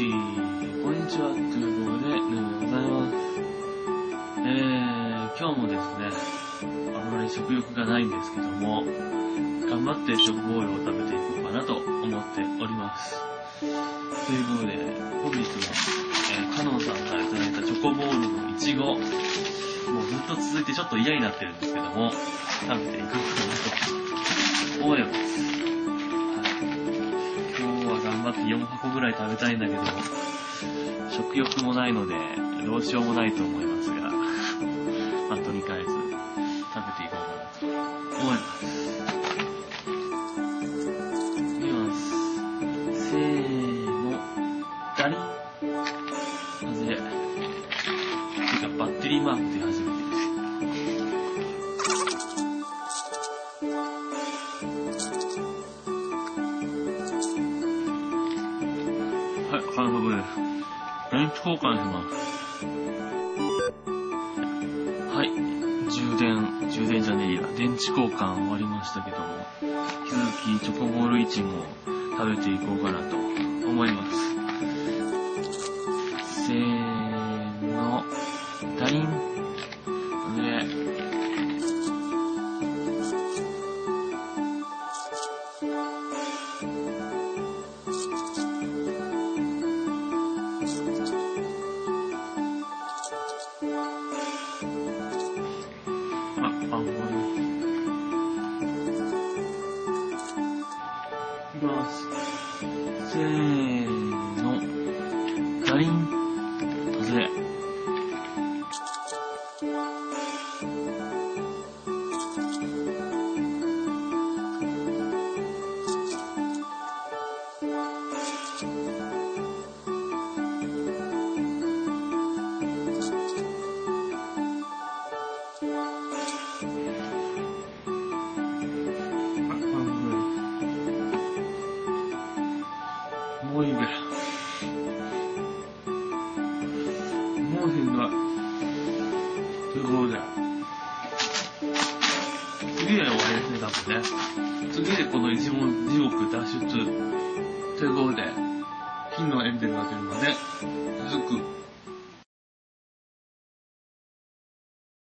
ティこんにちは、ということで、ね、ございます。えー、今日もですね、あまり食欲がないんですけども、頑張ってチョコボールを食べていこうかなと思っております。ということで、本日も、えー、カノンさんからいただいたチョコボールのいちご、もうずっと続いてちょっと嫌になってるんですけども、食べていこうかなと思います。はい。今日は頑張って4箱ぐらい食べたいんだけど、食欲もないので、どうしようもないと思いますが、まあ、とりあえず、食べていこうかなと思います。いきます。せーの、ダリン外れ。てか、バッテリーマークではい、完食です。電池交換します。はい、充電、充電じゃねえや、電池交換終わりましたけども、引き続きチョコボールイチゴ食べていこうかなと思います。きます。せーの。ダリン。外れ。もしんどい。ということで。次で終わりですね、多分ね。次でこの一問地獄脱出。ということで、金のエンゼルが出るので、